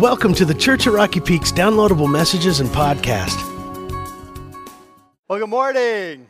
Welcome to the Church of Rocky Peaks downloadable messages and podcast. Well, good morning.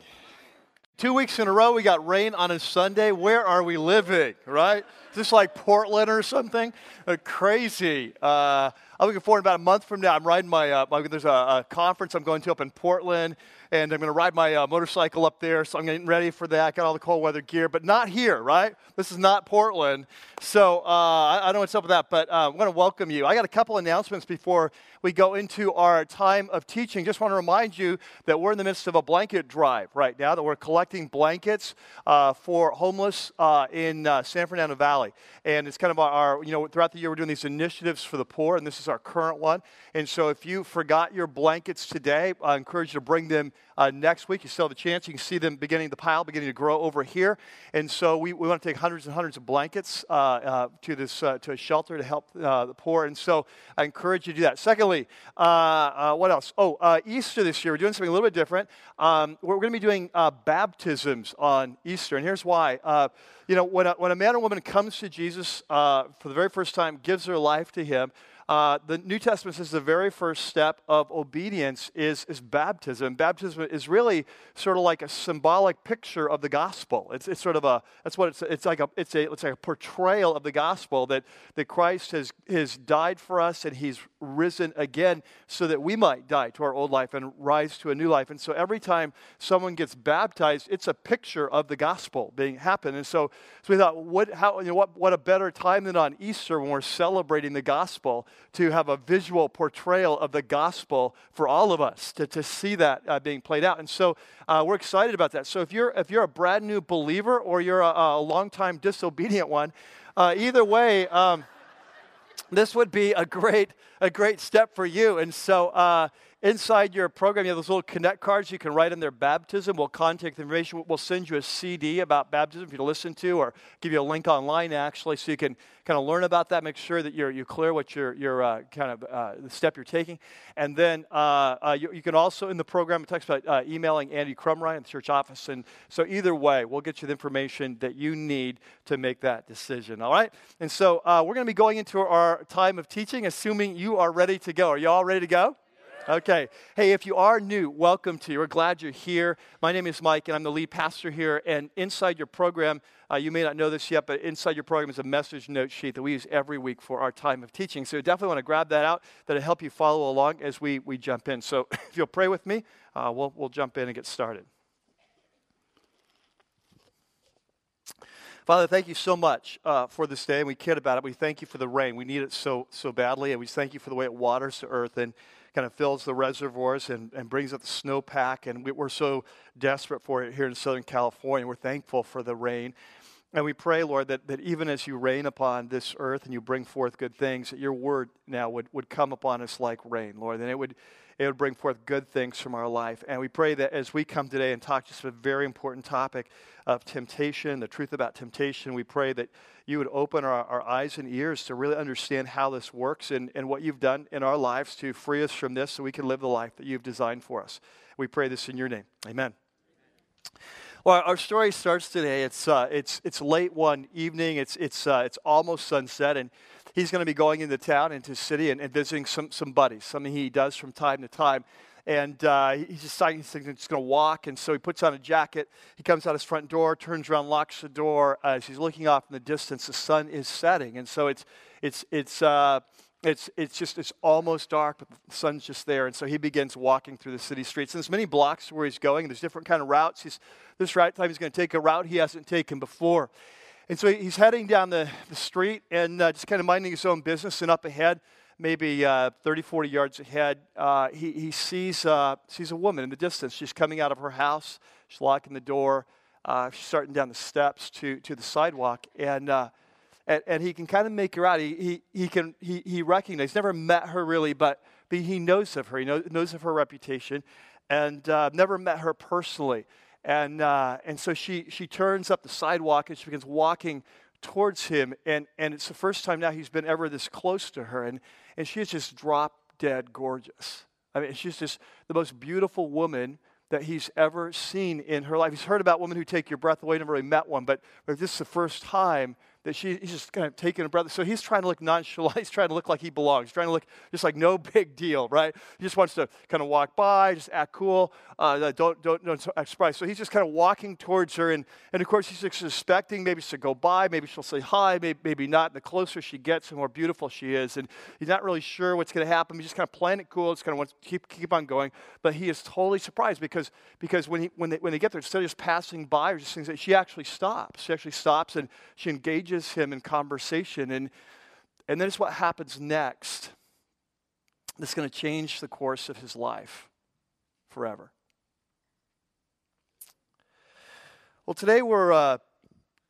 Two weeks in a row, we got rain on a Sunday. Where are we living, right? Is this like Portland or something? Uh, crazy. Uh, I'm looking forward about a month from now. I'm riding my, uh, my there's a, a, conference I'm going to up in Portland, and I'm going to ride my uh, motorcycle up there. So I'm getting ready for that. Got all the cold weather gear, but not here, right? This is not Portland. So uh, I, I, don't know what's up with that, but uh, I want to welcome you. I got a couple announcements before we go into our time of teaching. Just want to remind you that we're in the midst of a blanket drive right now, that we're collecting blankets uh, for homeless uh, in uh, San Fernando Valley. And it's kind of our, you know, throughout the year we're doing these initiatives for the poor, and this is our current one. And so if you forgot your blankets today, I encourage you to bring them uh, next week. You still have a chance. You can see them beginning to pile, beginning to grow over here. And so we, we want to take hundreds and hundreds of blankets uh, uh, to this to a shelter to help the poor. And so I encourage you to do that. Secondly, Uh, uh, what else? Oh, uh, Easter this year we're doing something a little bit different. Um, we're, going to be doing uh, baptisms on Easter, and here's why. you know, when a, when a man or woman comes to Jesus for the very first time, gives their life to Him. Uh, the New Testament says the very first step of obedience is, is baptism. Baptism is really sort of like a symbolic picture of the gospel. It's, it's sort of a, that's what it's, it's like a, it's a, it's like a portrayal of the gospel that, that Christ has, has died for us and he's risen again so that we might die to our old life and rise to a new life. And so every time someone gets baptized, it's a picture of the gospel being happened. And so, so we thought, what, how, you know, what, what a better time than on Easter when we're celebrating the gospel to have a visual portrayal of the gospel for all of us to, to see that uh, being played out. And so uh, we're excited about that. So if you're, if you're a brand new believer or you're a, a long time disobedient one, uh, either way, um, this would be a great, a great step for you. And so uh, Inside your program, you have those little connect cards. You can write in their baptism. We'll contact the information. We'll send you a CD about baptism for you to listen to, or give you a link online actually, so you can kind of learn about that. Make sure that you're you're clear what your your uh, kind of uh, the step you're taking, and then uh, uh you, you, can also in the program it talks about uh, emailing Andy Crumry in the church office, and so either way, we'll get you the information that you need to make that decision. All right, and so uh, we're going to be going into our time of teaching, assuming you are ready to go. Are you all ready to go? Okay. Hey, if you are new, welcome to you. We're glad you're here. My name is Mike, and I'm the lead pastor here. And inside your program, uh, you may not know this yet, but inside your program is a message note sheet that we use every week for our time of teaching. So definitely want to grab that out. That'll help you follow along as we, we jump in. So if you'll pray with me, uh, we'll, we'll jump in and get started. Father, thank you so much uh, for this day, and we kid about it. We thank you for the rain. We need it so so badly, and we thank you for the way it waters the earth. And kind of fills the reservoirs and, and brings up the snowpack. And we, we're so desperate for it here in Southern California. We're thankful for the rain. And we pray, Lord, that, that even as you rain upon this earth and you bring forth good things, that your word now would, would come upon us like rain, Lord, and it would, it would bring forth good things from our life. And we pray that as we come today and talk just a very important topic of temptation, the truth about temptation, we pray that you would open our, our eyes and ears to really understand how this works and, and what you've done in our lives to free us from this so we can live the life that you've designed for us. We pray this in your name. Amen. Well, our story starts today. It's, uh, it's, it's late one evening. It's, it's, uh, it's almost sunset, and he's going to be going into town, into city, and, and, visiting some, some buddies, something he does from time to time. And uh, he's deciding he's just going to walk, and so he puts on a jacket. He comes out his front door, turns around, locks the door. As he's looking off in the distance, the sun is setting, and so it's, it's, it's, uh, it's, it's just it's almost dark but the sun's just there and so he begins walking through the city streets and there's many blocks where he's going there's different kind of routes he's this right time he's going to take a route he hasn't taken before and so he's heading down the, the street and uh, just kind of minding his own business and up ahead maybe uh, 30 40 yards ahead uh, he, he sees, uh, sees a woman in the distance she's coming out of her house she's locking the door uh, she's starting down the steps to, to the sidewalk and uh, and, and he can kind of make her out. He, he, he can he, he recognizes, never met her really, but, but he knows of her. He knows, knows of her reputation, and uh, never met her personally. And, uh, and so she, she turns up the sidewalk and she begins walking towards him. And, and it's the first time now he's been ever this close to her. And, and she is just drop dead gorgeous. I mean, she's just the most beautiful woman that he's ever seen in her life. He's heard about women who take your breath away, never really met one, but, but this is the first time that she, he's just kind of taking a breath. So he's trying to look nonchalant. He's trying to look like he belongs. He's trying to look just like no big deal, right? He just wants to kind of walk by, just act cool, uh, don't, don't, don't act surprised. So he's just kind of walking towards her. And, and of course, he's expecting maybe she'll go by, maybe she'll say hi, maybe, maybe not. And the closer she gets, the more beautiful she is. And he's not really sure what's going to happen. He's just kind of playing it cool. It's kind of wants to keep, keep on going. But he is totally surprised because, because when, he, when, they, when they get there, instead of just passing by or just things, she actually stops. She actually stops and she engages him in conversation. And, and then it's what happens next that's going to change the course of his life forever. Well, today we're, uh,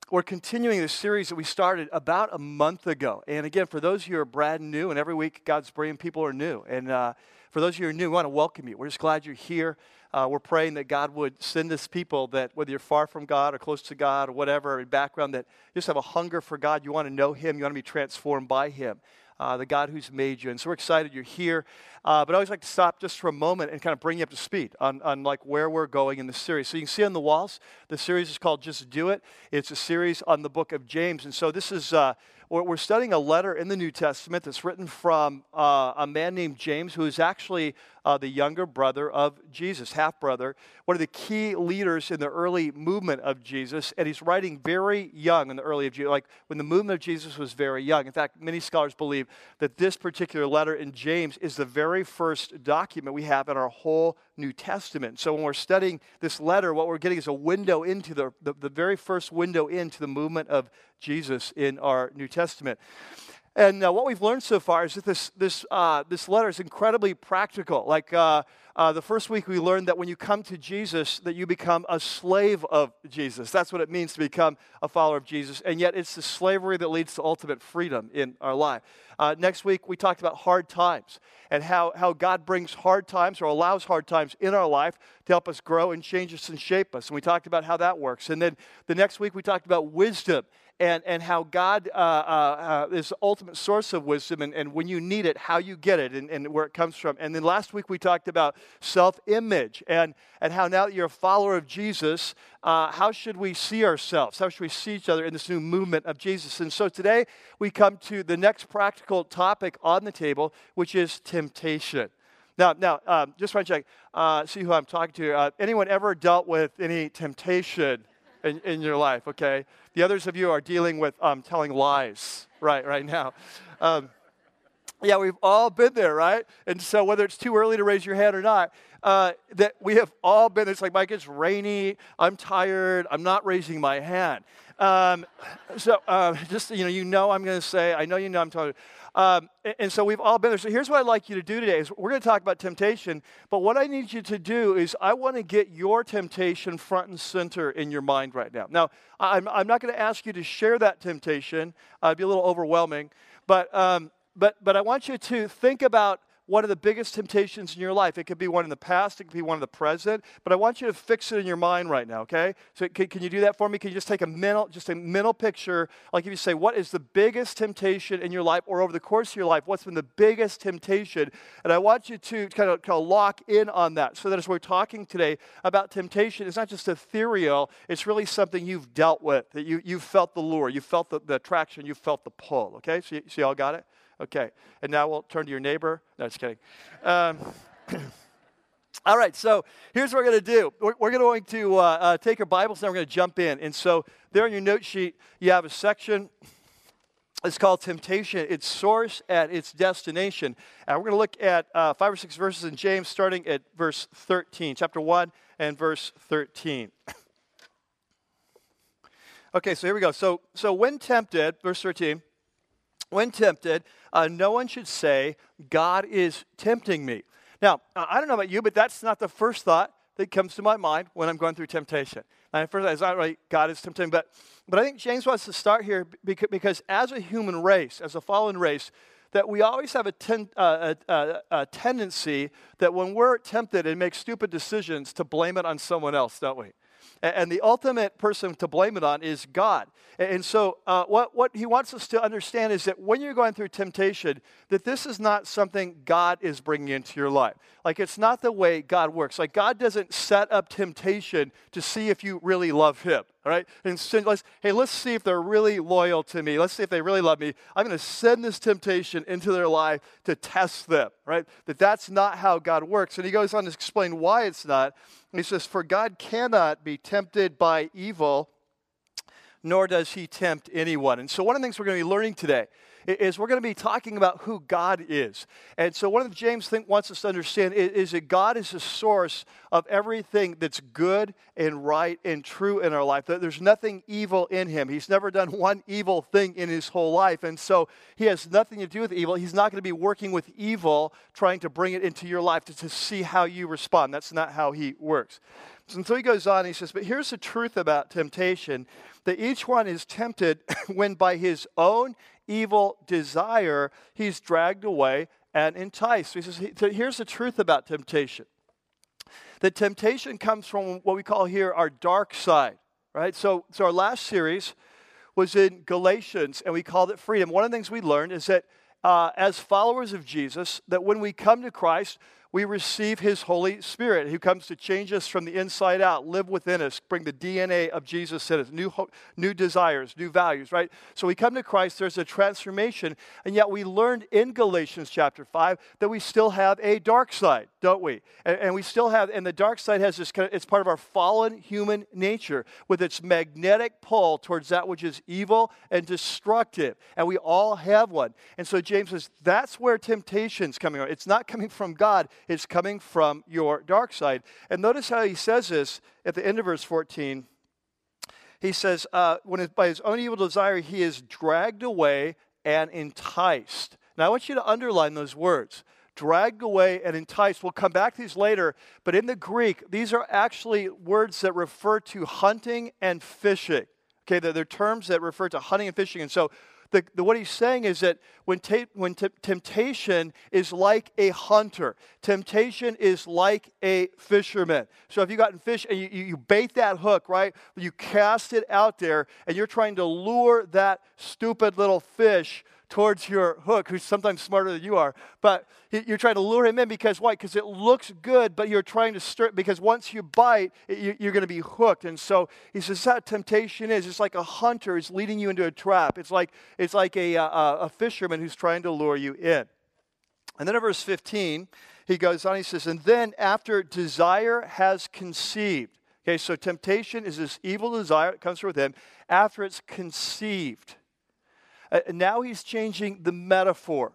we're continuing this series that we started about a month ago. And again, for those of you who are brand new, and every week God's bringing people who are new. And uh, for those of you who are new, we want to welcome you. We're just glad you're here. Uh, we're praying that God would send us people that, whether you're far from God or close to God or whatever background, that just have a hunger for God. You want to know Him, you want to be transformed by Him. Uh, the God who's made you. And so we're excited you're here. Uh, but I always like to stop just for a moment and kind of bring you up to speed on, on like where we're going in the series. So you can see on the walls, the series is called Just Do It. It's a series on the book of James. And so this is uh, we're studying a letter in the New Testament that's written from uh, a man named James, who is actually uh, the younger brother of Jesus, half brother, one of the key leaders in the early movement of Jesus. And he's writing very young in the early of Jesus, like when the movement of Jesus was very young. In fact, many scholars believe that this particular letter in James is the very first document we have in our whole New Testament. So when we're studying this letter, what we're getting is a window into the, the, the very first window into the movement of Jesus in our New Testament. And uh, what we've learned so far is that this, this, uh, this letter is incredibly practical. Like uh, uh, the first week, we learned that when you come to Jesus, that you become a slave of Jesus. That's what it means to become a follower of Jesus. And yet, it's the slavery that leads to ultimate freedom in our life. Uh, next week, we talked about hard times and how, how God brings hard times or allows hard times in our life to help us grow and change us and shape us. And we talked about how that works. And then the next week, we talked about wisdom and, and how God uh, uh, uh, is the ultimate source of wisdom, and, and when you need it, how you get it, and, and where it comes from. And then last week we talked about self image and, and how now that you're a follower of Jesus, uh, how should we see ourselves? How should we see each other in this new movement of Jesus? And so today we come to the next practical topic on the table, which is temptation. Now, now, um, just want to check, uh, see who I'm talking to. Uh, anyone ever dealt with any temptation in, in your life, okay? The others of you are dealing with um, telling lies right, right now. Um, yeah, we've all been there, right? And so, whether it's too early to raise your hand or not, uh, that we have all been. It's like, Mike, it's rainy. I'm tired. I'm not raising my hand. Um, so, uh, just you know, you know, I'm going to say, I know you know I'm talking. Um, and so we've all been there. So here's what I'd like you to do today is we're going to talk about temptation, but what I need you to do is I want to get your temptation front and center in your mind right now. Now, I'm, I'm not going to ask you to share that temptation. Uh, it'd be a little overwhelming, but, um, but, but I want you to think about one of the biggest temptations in your life. It could be one in the past, it could be one in the present, but I want you to fix it in your mind right now, okay? So can, can you do that for me? Can you just take a mental, just a mental picture, like if you say, what is the biggest temptation in your life, or over the course of your life, what's been the biggest temptation? And I want you to kind of, kind of lock in on that, so that as we're talking today about temptation, it's not just ethereal, it's really something you've dealt with, that you, you've felt the lure, you've felt the, the attraction, you've felt the pull, okay? So you, so you all got it? Okay. And now we'll turn to your neighbor. No, just kidding. Um, all right, so here's what we're going to do. We're, we're going to uh, uh, take our Bibles and we're going to jump in. And so, there on your note sheet, you have a section. It's called Temptation, its source at its destination. And we're going to look at uh, five or six verses in James, starting at verse 13, chapter 1 and verse 13. okay, so here we go. So, so when tempted, verse 13, when tempted, uh, no one should say, God is tempting me. Now, I don't know about you, but that's not the first thought that comes to my mind when I'm going through temptation. And first, it's not right, God is tempting, but, but I think James wants to start here because, because as a human race, as a fallen race, that we always have a, ten, uh, a, a, a, tendency that when we're tempted and make stupid decisions to blame it on someone else, don't we? And the ultimate person to blame it on is God. And so, uh, what, what he wants us to understand is that when you're going through temptation, that this is not something God is bringing into your life. Like, it's not the way God works. Like, God doesn't set up temptation to see if you really love Him All right? And send, let's, hey, let's see if they're really loyal to me. Let's see if they really love me. I'm going to send this temptation into their life to test them, right? That that's not how God works. And he goes on to explain why it's not. He says, For God cannot be tempted by evil, nor does he tempt anyone. And so, one of the things we're going to be learning today is we're going to be talking about who God is. And so, one of the James think wants us to understand is, is that God is the source of everything that's good and right and true in our life. That there's nothing evil in him. He's never done one evil thing in his whole life. And so, he has nothing to do with evil. He's not going to be working with evil, trying to bring it into your life to, to see how you respond. That's not how he works. And so he goes on, he says, But here's the truth about temptation that each one is tempted when by his own evil desire, he's dragged away and enticed. He says, here's the truth about temptation. The temptation comes from what we call here our dark side, right? So, so our last series was in Galatians, and we called it freedom. One of the things we learned is that uh, as followers of Jesus, that when we come to Christ, we receive His Holy Spirit who comes to change us from the inside out, live within us, bring the DNA of Jesus in us, new, new desires, new values, right? So we come to Christ, there's a transformation, and yet we learned in Galatians chapter 5 that we still have a dark side, don't we? And, and we still have, and the dark side has this kind of, it's part of our fallen human nature with its magnetic pull towards that which is evil and destructive. And we all have one. And so James says that's where temptation's coming from. It's not coming from God, is coming from your dark side. And notice how he says this at the end of verse 14. He says, uh, when by his own evil desire he is dragged away and enticed. Now I want you to underline those words dragged away and enticed. We'll come back to these later, but in the Greek, these are actually words that refer to hunting and fishing. Okay, they're, they're terms that refer to hunting and fishing. And so the, the, what he's saying is that when, te- when t- temptation is like a hunter, temptation is like a fisherman. So if you got in fish and you, you bait that hook, right? You cast it out there and you're trying to lure that stupid little fish towards your hook, who's sometimes smarter than you are. But you're trying to lure him in because why? Because it looks good, but you're trying to stir. it Because once you bite, you're going to be hooked. And so he says that temptation is. It's like a hunter is leading you into a trap. It's like it's like a, a, a fisherman who's trying to lure you in. And then in verse 15, he goes on. He says, and then after desire has conceived. Okay, so temptation is this evil desire that comes from within. After it's conceived uh, now he's changing the metaphor.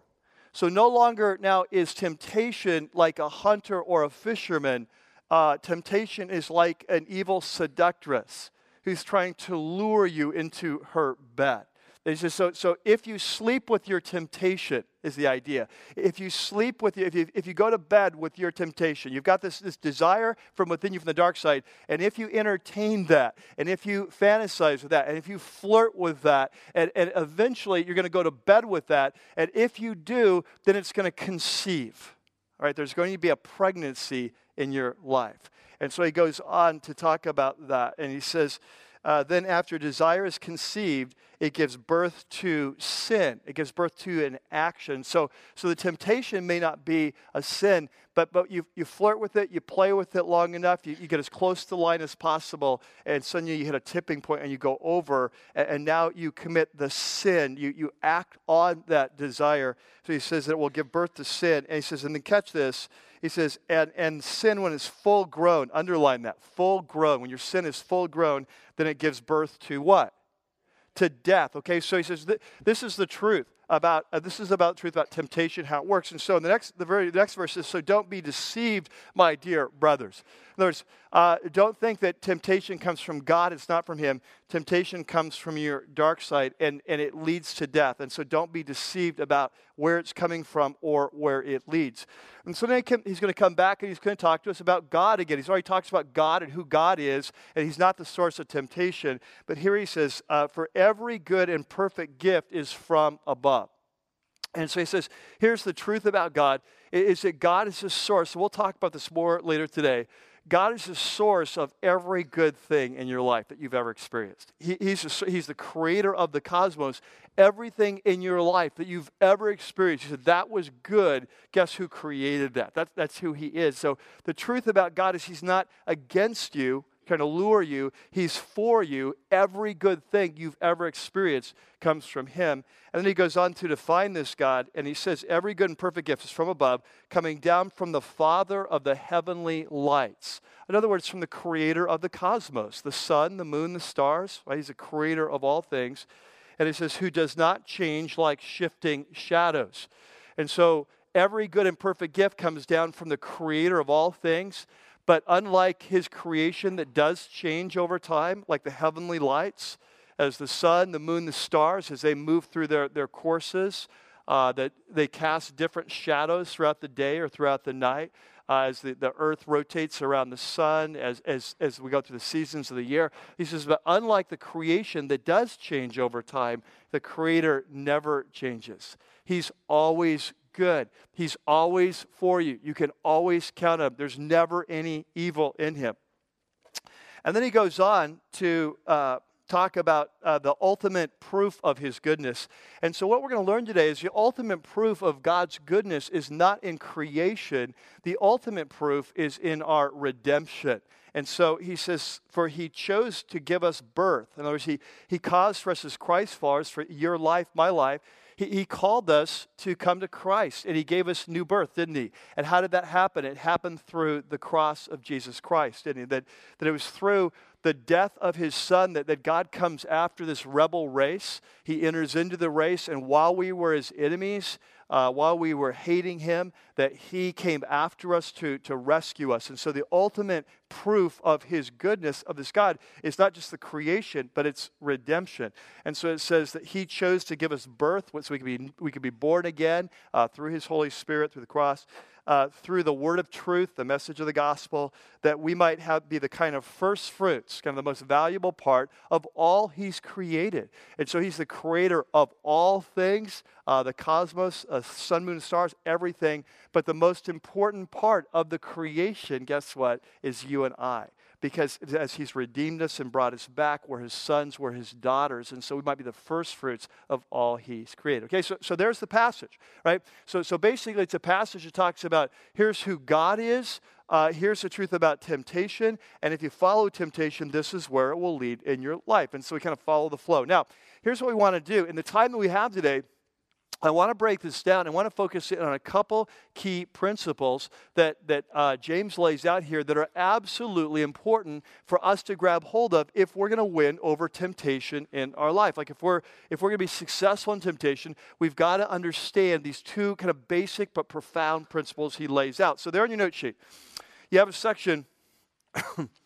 So no longer now is temptation like a hunter or a fisherman. Uh, temptation is like an evil seductress who's trying to lure you into her bed. He says, so, so if you sleep with your temptation, is the idea. If you sleep with if you, if you go to bed with your temptation, you've got this, this desire from within you from the dark side, and if you entertain that, and if you fantasize with that, and if you flirt with that, and, and eventually you're going to go to bed with that, and if you do, then it's going to conceive. All right, there's going to be a pregnancy in your life. And so he goes on to talk about that, and he says, uh, then after desire is conceived, it gives birth to sin. It gives birth to an action. So, so the temptation may not be a sin, but, but you, you flirt with it, you play with it long enough, you, you get as close to the line as possible, and suddenly you hit a tipping point and you go over, and, and now you commit the sin. You, you act on that desire. So he says that it will give birth to sin. And he says, and then catch this, he says, and, and sin when it's full grown, underline that, full grown. When your sin is full grown, then it gives birth to what? To death. Okay, so he says, this is the truth about uh, this is about truth about temptation, how it works. And so the next, the very the next verse is, so don't be deceived, my dear brothers. In other words, uh, don't think that temptation comes from God. It's not from Him. Temptation comes from your dark side, and, and it leads to death. And so don't be deceived about where it's coming from or where it leads. And so then he's going to come back and he's going to talk to us about God again. He's already talked about God and who God is, and He's not the source of temptation. But here he says, uh, For every good and perfect gift is from above. And so he says, here's the truth about God is that God is the source. We'll talk about this more later today. God is the source of every good thing in your life that you've ever experienced. He, he's, a, he's the creator of the cosmos. Everything in your life that you've ever experienced, He said, that was good. Guess who created that? That's, that's who He is. So the truth about God is He's not against you, trying to lure you. He's for you. Every good thing you've ever experienced comes from Him. And then he goes on to define this God, and he says, Every good and perfect gift is from above, coming down from the Father of the heavenly lights. In other words, from the creator of the cosmos, the sun, the moon, the stars. Right? He's the creator of all things. And he says, Who does not change like shifting shadows. And so every good and perfect gift comes down from the creator of all things. But unlike his creation that does change over time, like the heavenly lights, as the sun, the moon, the stars, as they move through their, their courses, uh, that they cast different shadows throughout the day or throughout the night. Uh, as the, the earth rotates around the sun, as, as, as we go through the seasons of the year. He says, but unlike the creation that does change over time, the Creator never changes. He's always good. He's always for you. You can always count on him. There's never any evil in him. And then he goes on to uh, talk about uh, the ultimate proof of his goodness. And so, what we're going to learn today is the ultimate proof of God's goodness is not in creation, the ultimate proof is in our redemption. And so he says, For he chose to give us birth. In other words, he, he caused for us as Christ followers, for your life, my life, he, he called us to come to Christ and He gave us new birth, didn't He? And how did that happen? It happened through the cross of Jesus Christ, didn't He? That, that it was through the death of His Son that, that God comes after this rebel race. He enters into the race, and while we were His enemies, uh, while we were hating him, that he came after us to, to rescue us. And so the ultimate proof of his goodness, of this God, is not just the creation, but it's redemption. And so it says that he chose to give us birth so we could be, we could be born again uh, through his Holy Spirit, through the cross uh, through the word of truth, the message of the gospel, that we might have, be the kind of first fruits, kind of the most valuable part of all He's created. And so He's the creator of all things, uh, the cosmos, uh, sun, moon, stars, everything. But the most important part of the creation, guess what, is you and I because as he's redeemed us and brought us back, we're his sons, we're his daughters, and so we might be the first fruits of all he's created. Okay, so, so there's the passage, right? So, so basically, it's a passage that talks about here's who God is, uh, here's the truth about temptation, and if you follow temptation, this is where it will lead in your life. And so we kind of follow the flow. Now, here's what we want to do. In the time that we have today, I want to break this down. I want to focus in on a couple key principles that, that uh, James lays out here that are absolutely important for us to grab hold of if we're going to win over temptation in our life. Like if we're, if we're going to be successful in temptation, we've got to understand these two kind of basic but profound principles he lays out. So there on your note sheet, you have a section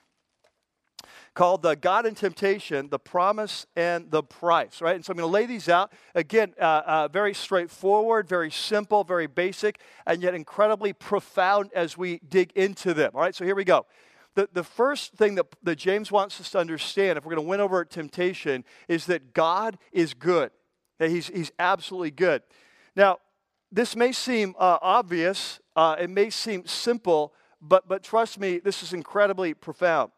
called the God and Temptation, the Promise and the Price, right? And so I'm going to lay these out. Again, uh, uh, very straightforward, very simple, very basic, and yet incredibly profound as we dig into them, all right? So here we go. The, the first thing that, that James wants us to understand, if we're going to win over temptation, is that God is good. That he's, he's absolutely good. Now, this may seem uh, obvious, uh, it may seem simple, but, but trust me, this is incredibly profound.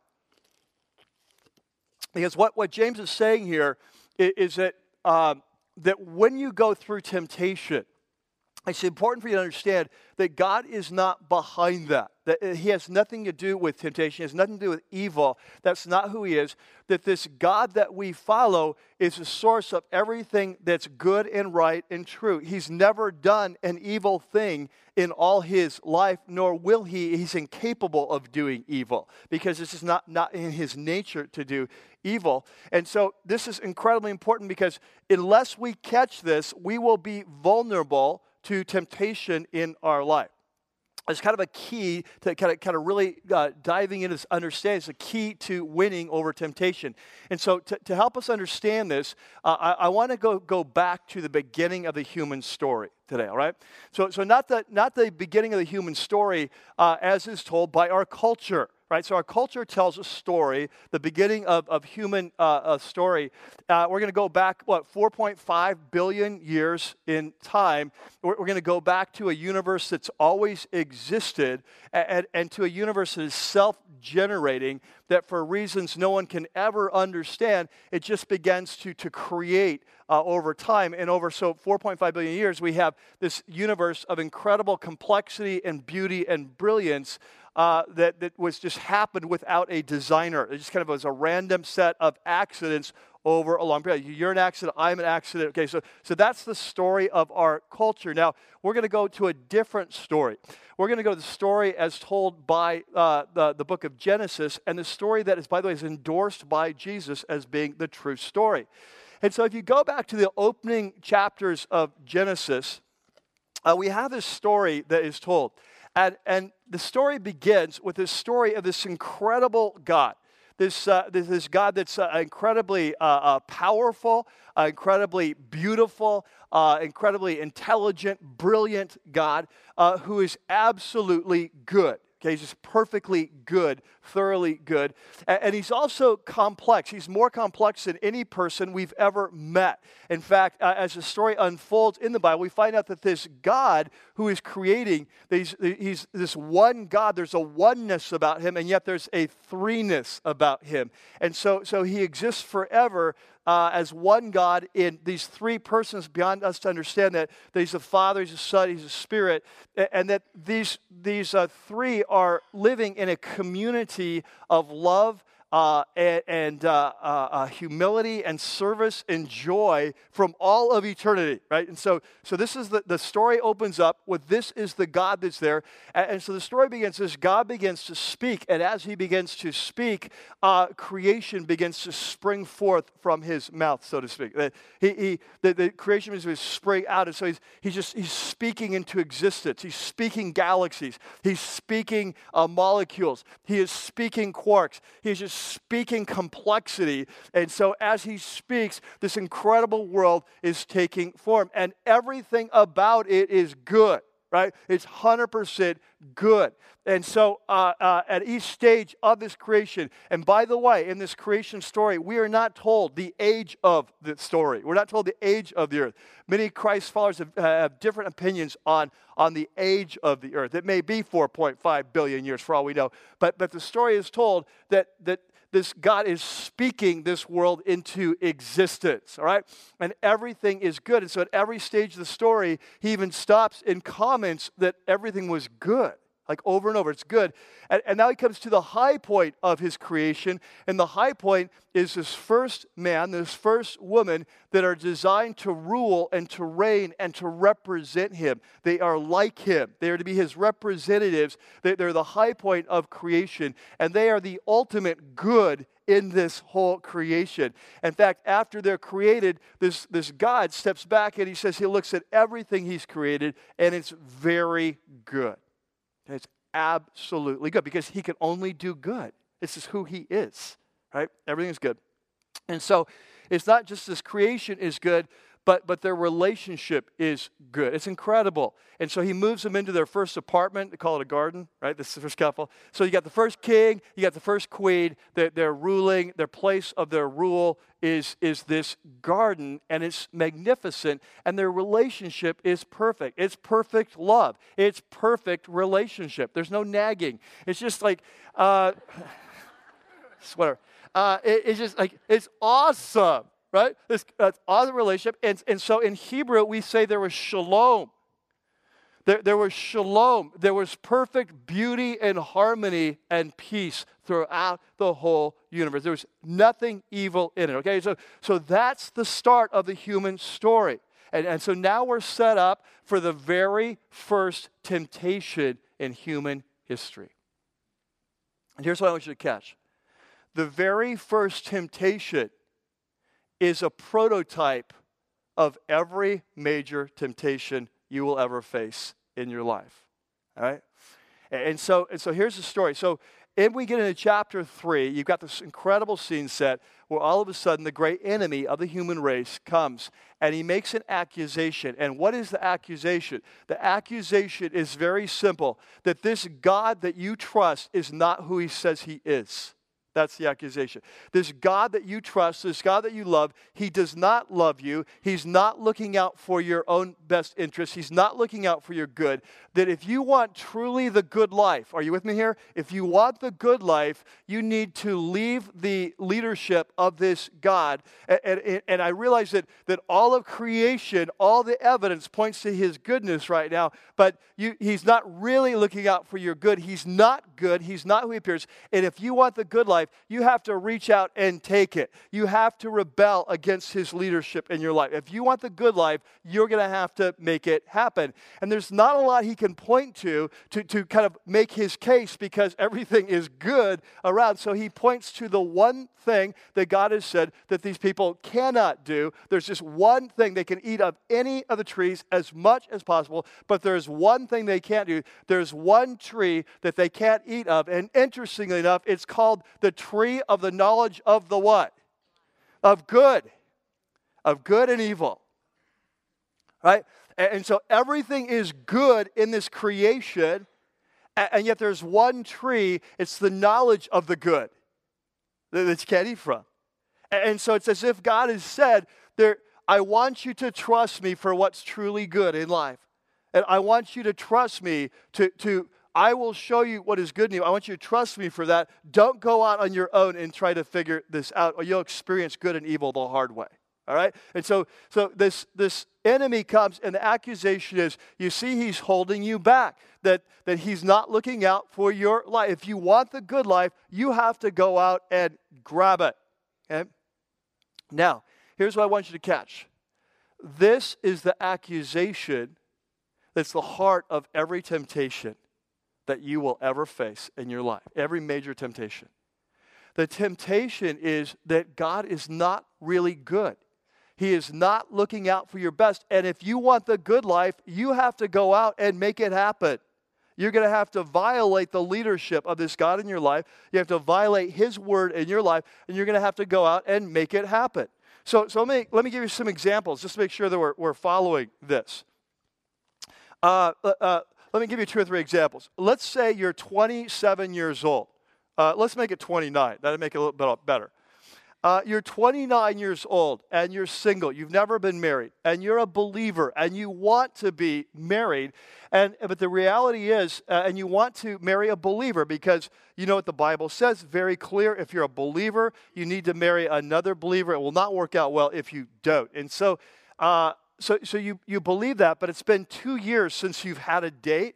Because what, what James is saying here is, is that, um, that when you go through temptation, it's important for you to understand that God is not behind that. That uh, He has nothing to do with temptation, He has nothing to do with evil. That's not who He is. That this God that we follow is the source of everything that's good and right and true. He's never done an evil thing in all His life, nor will He. He's incapable of doing evil because this is not, not in His nature to do evil. And so this is incredibly important because unless we catch this, we will be vulnerable to temptation in our life. It's kind of a key to kind of, kind of really uh, diving into this understanding. It's a key to winning over temptation. And so, to, to help us understand this, uh, I, I want to go, go back to the beginning of the human story today, all right? So, so not, the, not the beginning of the human story uh, as is told by our culture right? So our culture tells a story, the beginning of, of human uh, story. Uh, we're going to go back, what, 4.5 billion years in time. We're, we're going to go back to a universe that's always existed and, and to a universe that is self generating, that for reasons no one can ever understand, it just begins to, to create uh, over time. And over so 4.5 billion years, we have this universe of incredible complexity and beauty and brilliance uh, that, that was just happened without a designer. It just kind of was a random set of accidents over a long period. You're an accident, I'm an accident. Okay, so, so that's the story of our culture. Now, we're going to go to a different story. We're going to go to the story as told by uh, the, the book of Genesis, and the story that is, by the way, is endorsed by Jesus as being the true story. And so if you go back to the opening chapters of Genesis, uh, we have this story that is told. And, and the story begins with this story of this incredible God this, uh, this, this, God that's uh, incredibly uh, uh powerful, uh, incredibly beautiful, uh, incredibly intelligent, brilliant God who is absolutely good. Okay, he's just perfectly good, thoroughly good. And, and, he's also complex. He's more complex than any person we've ever met. In fact, uh, as the story unfolds in the Bible, we find out that this God who is creating, he's, he's this one God, there's a oneness about him, and yet there's a threeness about him. And so, so he exists forever uh, as one God in these three persons beyond us to understand that, that He's a Father, He's a Son, He's a Spirit, and that these, these uh, three are living in a community of love uh, and, and uh, uh, uh, humility and service and joy from all of eternity, right? And so, so this is the, the story opens up with this is the God that's there. And, and so the story begins as God begins to speak. And as he begins to speak, uh, creation begins to spring forth from his mouth, so to speak. He, he, the, the creation begins to spring out. And so he's, he's just he's speaking into existence. He's speaking galaxies. He's speaking uh, molecules. He is speaking quarks. He's just speaking complexity. And so as he speaks, this incredible world is taking form. And everything about it is good, right? It's 100% good. And so uh, uh, at each stage of this creation, and by the way, in this creation story, we are not told the age of the story. We're not told the age of the earth. Many Christ followers have, have different opinions on, on the age of the earth. It may be 4.5 billion years for all we know, but, but the story is told that, that this God is speaking this world into existence, all right? And everything is good. And so at every stage of the story, he even stops and comments that everything was good like over and over. It's good. And, and, now he comes to the high point of his creation. And the high point is this first man, this first woman that are designed to rule and to reign and to represent him. They are like him, they are to be his representatives. They, they're the high point of creation. And they are the ultimate good in this whole creation. In fact, after they're created, this, this God steps back and he says he looks at everything he's created and it's very good. It's absolutely good because he can only do good. This is who he is, right? Everything is good. And so it's not just this creation is good, but, but their relationship is good. It's incredible. And so he moves them into their first apartment. They call it a garden, right? This is the first couple. So you got the first king, you got the first queen. They're, they're ruling. Their place of their rule is, is this garden, and it's magnificent. And their relationship is perfect. It's perfect love, it's perfect relationship. There's no nagging. It's just like, uh, whatever. Uh, it, it's just like, it's awesome right? This uh, awesome relationship. And, and so in Hebrew, we say there was shalom. There, there was shalom. There was perfect beauty and harmony and peace throughout the whole universe. There was nothing evil in it. Okay, so, so that's the start of the human story. And, and so now we're set up for the very first temptation in human history. And here's what I want you to catch the very first temptation is a prototype of every major temptation you will ever face in your life. All right? And so, and so here's the story. So, if we get into chapter three, you've got this incredible scene set where all of a sudden the great enemy of the human race comes and he makes an accusation. And what is the accusation? The accusation is very simple that this God that you trust is not who he says he is. That's the accusation. This God that you trust, this God that you love, he does not love you. He's not looking out for your own best interest. He's not looking out for your good. That if you want truly the good life, are you with me here? If you want the good life, you need to leave the leadership of this God. And, and, and I realize that, that all of creation, all the evidence points to his goodness right now, but you, he's not really looking out for your good. He's not good. He's not who he appears. And if you want the good life, life, you have to reach out and take it. You have to rebel against his leadership in your life. If you want the good life, you're going to have to make it happen. And there's not a lot he can point to, to to kind of make his case because everything is good around. So he points to the one thing that God has said that these people cannot do. There's just one thing they can eat of any of the trees as much as possible, but there's one thing they can't do. There's one tree that they can't eat of. And interestingly enough, it's called the tree of the knowledge of the what? Of good. Of good and evil. Right? And so everything is good in this creation, and yet there's one tree, it's the knowledge of the good that you can't eat from. And so it's as if God has said, there, I want you to trust me for what's truly good in life. And I want you to trust me to, to I will show you what is good in you. I want you to trust me for that. Don't go out on your own and try to figure this out, or you'll experience good and evil the hard way. All right? And so, so this, this enemy comes, and the accusation is you see, he's holding you back, that, that he's not looking out for your life. If you want the good life, you have to go out and grab it. Okay? Now, here's what I want you to catch this is the accusation that's the heart of every temptation that you will ever face in your life, every major temptation. The temptation is that God is not really good. He is not looking out for your best. And if you want the good life, you have to go out and make it happen. You're going to have to violate the leadership of this God in your life. You have to violate His word in your life, and you're going to have to go out and make it happen. So, so let, me, let me give you some examples just to make sure that we're, we're following this. Uh, uh, uh let me give you two or three examples. Let's say you're 27 years old. Uh, let's make it 29. That'll make it a little bit better. Uh, you're 29 years old and you're single. You've never been married, and you're a believer, and you want to be married. And but the reality is, uh, and you want to marry a believer because you know what the Bible says very clear. If you're a believer, you need to marry another believer. It will not work out well if you don't. And so, uh, so, so you, you believe that, but it's been two years since you've had a date,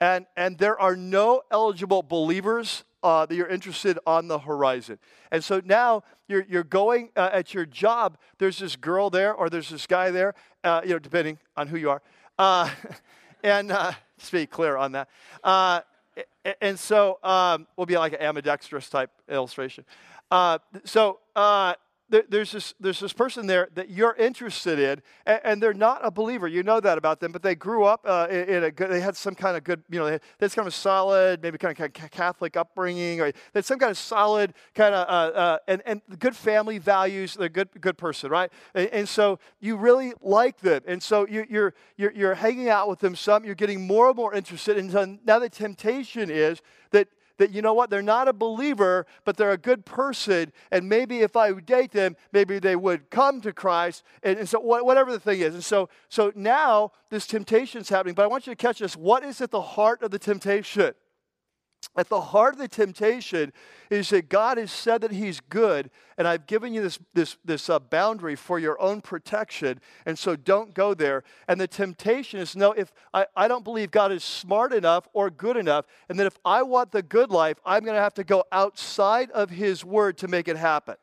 and, and there are no eligible believers uh, that you're interested on the horizon. And so now you're, you're going uh, at your job, there's this girl there, or there's this guy there, uh, you know, depending on who you are. Uh, and uh, just be clear on that. Uh, and so um, we'll be like an ambidextrous type illustration. so there, there's, this, there's this person there that you're interested in, and, and, they're not a believer. You know that about them, but they grew up uh, in, in, a good, they had some kind of good, you know, they had, they had kind of solid, maybe kind of Catholic upbringing, or they had some kind of solid kind of, uh, uh, and, and good family values. They're a good, good person, right? And, and so you really like them. And so you, you're, you're, you're hanging out with them some, you're getting more and more interested. And now the temptation is that that, you know what, they're not a believer, but they're a good person. And maybe if I would date them, maybe they would come to Christ. And, and so, whatever the thing is. And so, so now this temptation is happening. But I want you to catch this. What is at the heart of the temptation? At the heart of the temptation is that God has said that He's good, and I've given you this, this, this uh, boundary for your own protection, and so don't go there. And the temptation is no, if I, I don't believe God is smart enough or good enough, and that if I want the good life, I'm going to have to go outside of His word to make it happen.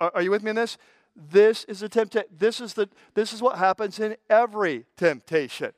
Are, are you with me in this? This is a temptation. This is the this is what happens in every temptation.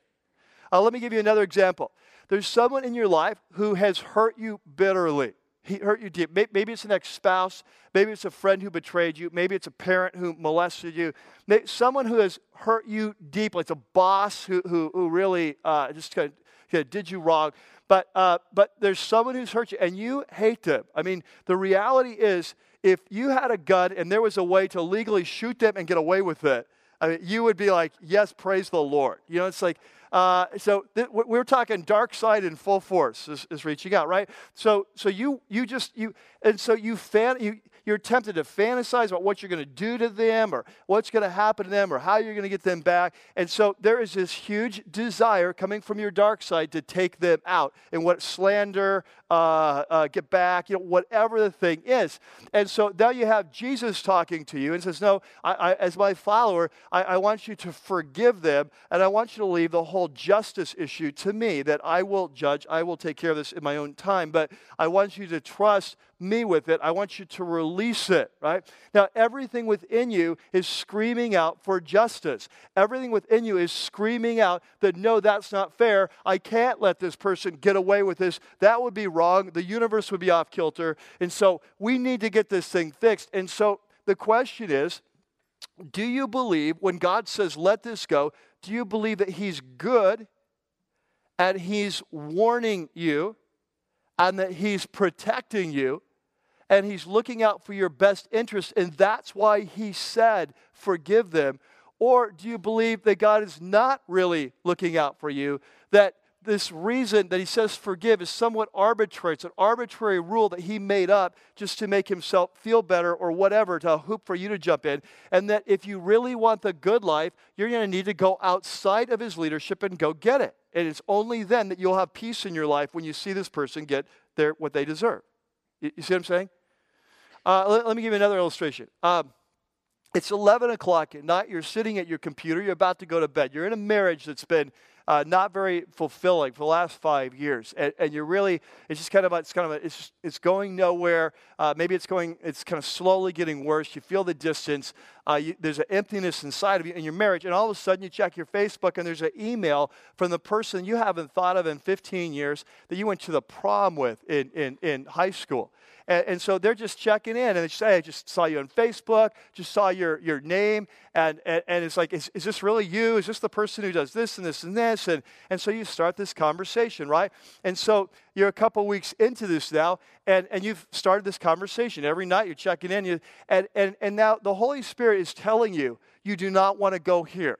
Uh, let me give you another example. There's someone in your life who has hurt you bitterly. He hurt you deep. Maybe it's an ex spouse. Maybe it's a friend who betrayed you. Maybe it's a parent who molested you. Maybe someone who has hurt you deeply. It's a boss who, who, who really uh, just kind of, did you wrong. But, uh, but there's someone who's hurt you and you hate them. I mean, the reality is if you had a gun and there was a way to legally shoot them and get away with it, I mean, you would be like, yes, praise the Lord. You know, it's like, uh, so th- we're talking dark side in full force is, is, reaching out, right? So, so you you just you and so you fan you you're tempted to fantasize about what you're going to do to them or what's going to happen to them or how you're going to get them back. And so there is this huge desire coming from your dark side to take them out and what slander, uh, uh, get back, you know, whatever the thing is. And so now you have Jesus talking to you and says, No, I, I, as my follower, I, I want you to forgive them and I want you to leave the whole justice issue to me, that I will judge, I will take care of this in my own time, but I want you to trust me with it. I want you to release it, right? Now, everything within you is screaming out for justice. Everything within you is screaming out that, no, that's not fair. I can't let this person get away with this. That would be wrong. The universe would be off kilter. And so we need to get this thing fixed. And so the question is do you believe when God says, let this go, do you believe that He's good and He's warning you and that He's protecting you? and he's looking out for your best interest, and that's why he said, Forgive them? Or do you believe that God is not really looking out for you? That this reason that he says forgive is somewhat arbitrary. It's an arbitrary rule that he made up just to make himself feel better or whatever, to hoop for you to jump in. And that if you really want the good life, you're going to need to go outside of his leadership and go get it. And it's only then that you'll have peace in your life when you see this person get their, what they deserve. You, you see what I'm saying? Uh, let, let, me give you another illustration. Um, it's 11 o'clock at night. You're sitting at your computer. You're about to go to bed. You're in a marriage that's been uh, not very fulfilling for the last five years, and, and, you're really it's just kind of it's kind of a, it's just, it's going nowhere. Uh, maybe it's going it's kind of slowly getting worse. You feel the distance. Uh, you, there's an emptiness inside of you in your marriage, and all of a sudden you check your Facebook and there's an email from the person you haven't thought of in 15 years that you went to the prom with in in, in high school. And, and, so they're just checking in and they say, I just saw you on Facebook, just saw your, your name. And, and, and it's like, is, is this really you? Is this the person who does this and this and this? And, and so you start this conversation, right? And so you're a couple weeks into this now, and, and you've started this conversation. Every night you're checking in. You, and, and, and now the Holy Spirit is telling you, you do not want to go here.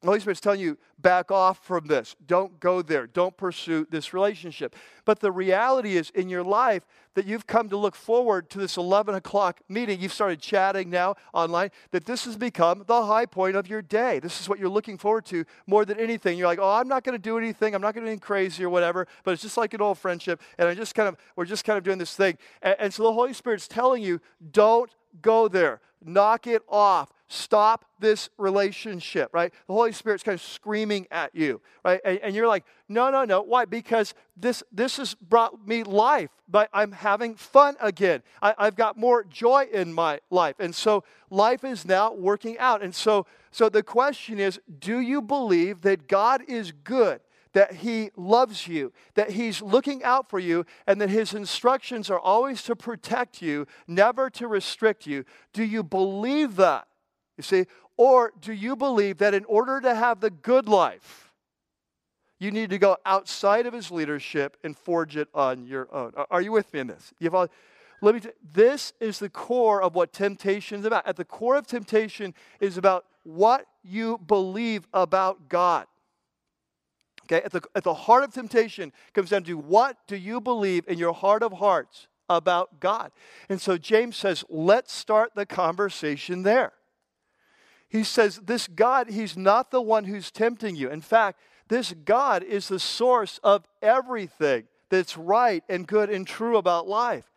The Holy Spirit's telling you, back off from this. Don't go there. Don't pursue this relationship. But the reality is, in your life, that you've come to look forward to this 11 o'clock meeting. You've started chatting now online, that this has become the high point of your day. This is what you're looking forward to more than anything. You're like, oh, I'm not going to do anything. I'm not going to do crazy or whatever, but it's just like an old friendship. And I just kind of, we're just kind of doing this thing. And, and so the Holy Spirit's telling you, don't go there. Knock it off stop this relationship, right? The Holy Spirit's kind of screaming at you, right? And, and, you're like, no, no, no. Why? Because this this has brought me life, but I'm having fun again. I, I've got more joy in my life. And so life is now working out. And so so the question is, do you believe that God is good? That He loves you, that He's looking out for you, and that His instructions are always to protect you, never to restrict you. Do you believe that? You see? Or do you believe that in order to have the good life, you need to go outside of his leadership and forge it on your own? Are you with me in this? You've all, let me t- this is the core of what temptation is about. At the core of temptation is about what you believe about God. Okay, at the, at the heart of temptation comes down to what do you believe in your heart of hearts about God? And so James says, let's start the conversation there. He says, This God, He's not the one who's tempting you. In fact, this God is the source of everything that's right and good and true about life.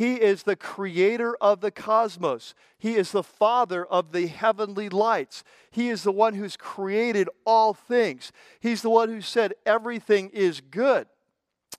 He is the creator of the cosmos. He is the father of the heavenly lights. He is the one who's created all things. He's the one who said everything is good.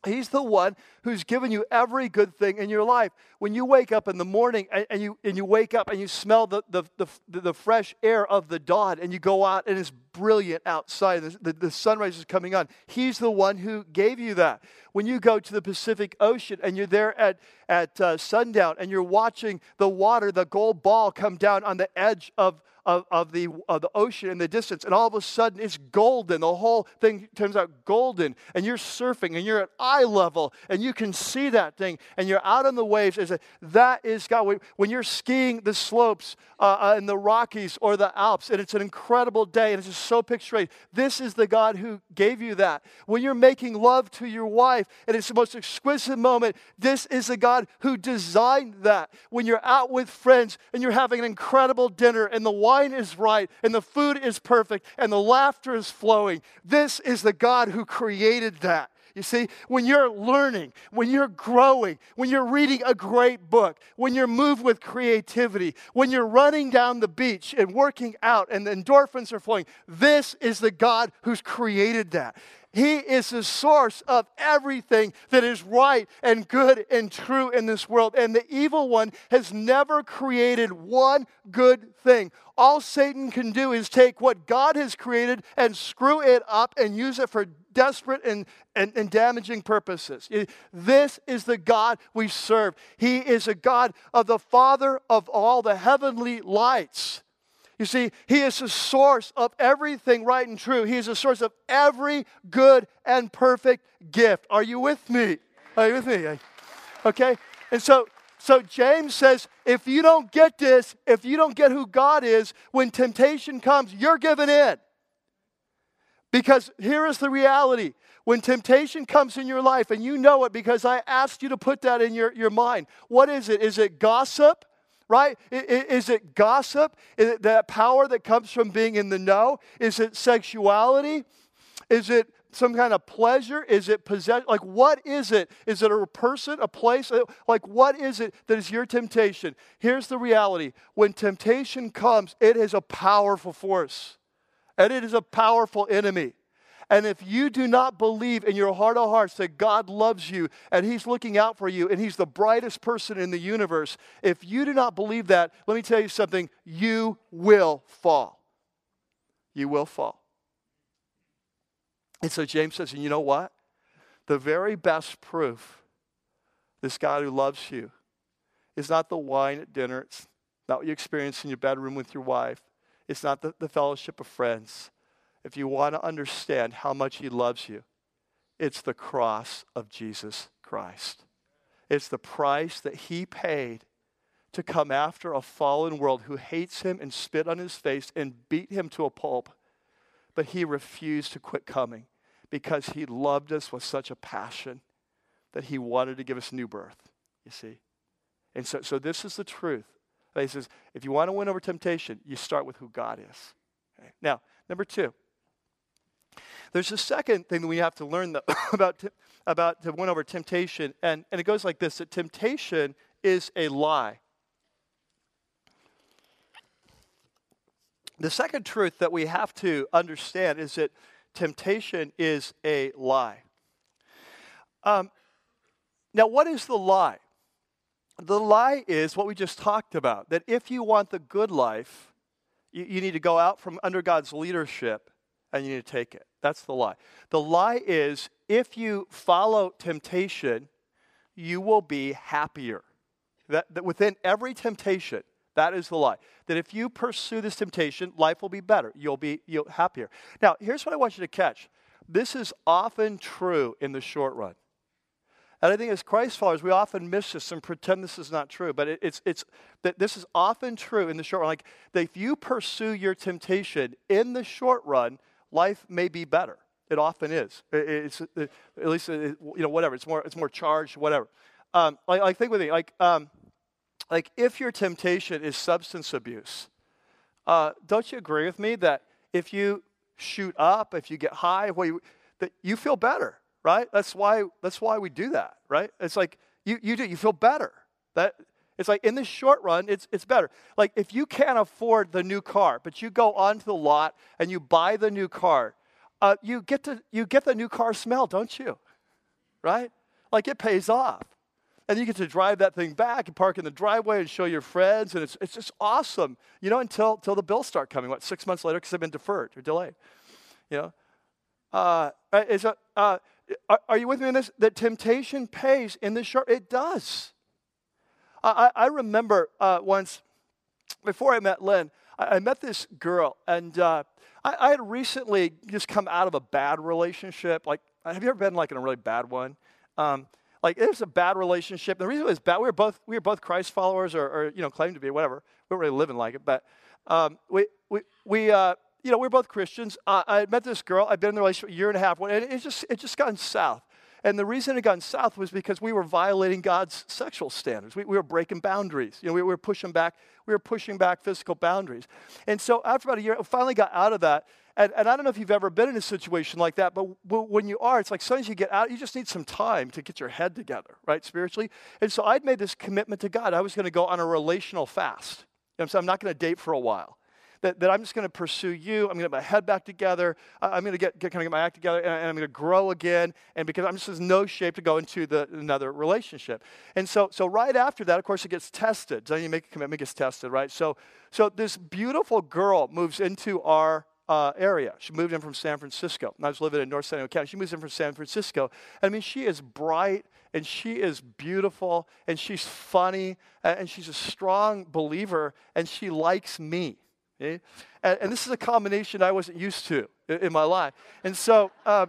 He's the one who's given you every good thing in your life. When you wake up in the morning and, and, you, and you wake up and you smell the, the, the, the, fresh air of the dawn and you go out and it's brilliant outside, the, the, the sunrise is coming on, He's the one who gave you that. When you go to the Pacific Ocean and you're there at, at uh, sundown and you're watching the water, the gold ball come down on the edge of, of, of, the, of the ocean in the distance, and all of a sudden it's golden. The whole thing turns out golden, and you're surfing and you're at eye level, and you you can see that thing and you're out on the waves, is that, is God. When you're skiing the slopes uh, uh, in the Rockies or the Alps, and it's an incredible day and it's just so picturesque, this is the God who gave you that. When you're making love to your wife and it's the most exquisite moment, this is the God who designed that. When you're out with friends and you're having an incredible dinner and the wine is right and the food is perfect and the laughter is flowing, this is the God who created that. You see, when you're learning, when you're growing, when you're reading a great book, when you're moved with creativity, when you're running down the beach and working out and the endorphins are flowing, this is the God who's created that. He is the source of everything that is right and good and true in this world. And the evil one has never created one good thing. All Satan can do is take what God has created and screw it up and use it for desperate and, and, and, damaging purposes. This is the God we serve. He is a God of the Father of all the heavenly lights. You see, He is the source of everything right and true. He is the source of every good and perfect gift. Are you with me? Are you with me? Okay? And so, so James says, if you don't get this, if you don't get who God is, when temptation comes, you're giving in. Because here is the reality. When temptation comes in your life, and you know it because I asked you to put that in your, your mind, what is it? Is it gossip? Right? Is it gossip? Is it that power that comes from being in the know? Is it sexuality? Is it some kind of pleasure? Is it possession? Like, what is it? Is it a person, a place? Uh, like, what is it that is your temptation? Here's the reality when temptation comes, it is a powerful force and it is a powerful enemy. And if you do not believe in your heart of hearts that God loves you and He's looking out for you and He's the brightest person in the universe, if you do not believe that, let me tell you something, you will fall. You will fall. And so James says, and you know what? The very best proof this God who loves you is not the wine at dinner, it's not what you experience in your bedroom with your wife. It's not the, the fellowship of friends. If you want to understand how much He loves you, it's the cross of Jesus Christ. It's the price that He paid to come after a fallen world who hates Him and spit on His face and beat Him to a pulp. But He refused to quit coming because He loved us with such a passion that He wanted to give us new birth, you see. And so, so this is the truth he says, if you want to win over temptation, you start with who God is. Now, number two, there's a second thing that we have to learn though, about, about to win over temptation, and, and it goes like this that temptation is a lie. The second truth that we have to understand is that temptation is a lie. Um, now, what is the lie? The lie is what we just talked about that if you want the good life, you, you need to go out from under God's leadership and you need to take it. That's the lie. The lie is if you follow temptation, you will be happier. That, that within every temptation, that is the lie. That if you pursue this temptation, life will be better. You'll be you'll happier. Now, here's what I want you to catch. This is often true in the short run. And I think as Christ followers, we often miss this and pretend this is not true. But it, it's, it's that this is often true in the short run. Like if you pursue your temptation in the short run, life may be better. It often is. It, it's it, at least you know whatever. It's more it's more charged. Whatever. Um, like, like think with me. Like um, like if your temptation is substance abuse, uh, don't you agree with me that if you shoot up, if you get high, well, you, that you feel better? right? That's why, that's why we do that, right? It's like you, you do, you feel better. That, it's like in the short run, it's, it's better. Like if you can't afford the new car, but you go onto the lot and you buy the new car, uh, you, get to, you get the new car smell, don't you? Right? Like it pays off. And you get to drive that thing back and park in the driveway and show your friends, and it's, it's just awesome, you know, until, until the bills start coming, what, six months later, because they've been deferred or delayed, you know? Uh, is a, uh, are, are you with me on this? That temptation pays in the short. It does. I, I remember uh, once, before I met Lynn, I, I met this girl, and uh, I, I, had recently just come out of a bad relationship. Like, have you ever been like in a really bad one? Um, Like it was a bad relationship. The reason it was bad, we were both we were both Christ followers, or, or you know, claimed to be, whatever. We weren't really living like it, but um, we we we uh, you know we are both Christians. Uh, I met this girl. I've been in the relationship a year and a half, and it just it just gone south. And the reason it got south was because we were violating God's sexual standards. We, we were breaking boundaries. You know, we, we were pushing back. We were pushing back physical boundaries. And so after about a year, I finally got out of that. And, and I don't know if you've ever been in a situation like that, but w- when you are, it's like sometimes you get out, you just need some time to get your head together, right, spiritually. And so I'd made this commitment to God. I was going to go on a relational fast. You know I'm, I'm not going to date for a while that, that I'm just going to pursue you. I'm going to get my head back together. I'm going to get, kind of get my act together, and, and I'm going to grow again. And because I'm just in no shape to go into the, another relationship. And so, so right after that, of course, it gets tested. So you make a commitment, gets tested, right? So, so this beautiful girl moves into our uh, area. She moved in from San Francisco. I was living in North San Diego County. She moves in from San Francisco. I mean, she is bright and she is beautiful and she's funny and she's a strong believer and she likes me. Okay? And, and, this is a combination I wasn't used to in, in my life. And so uh,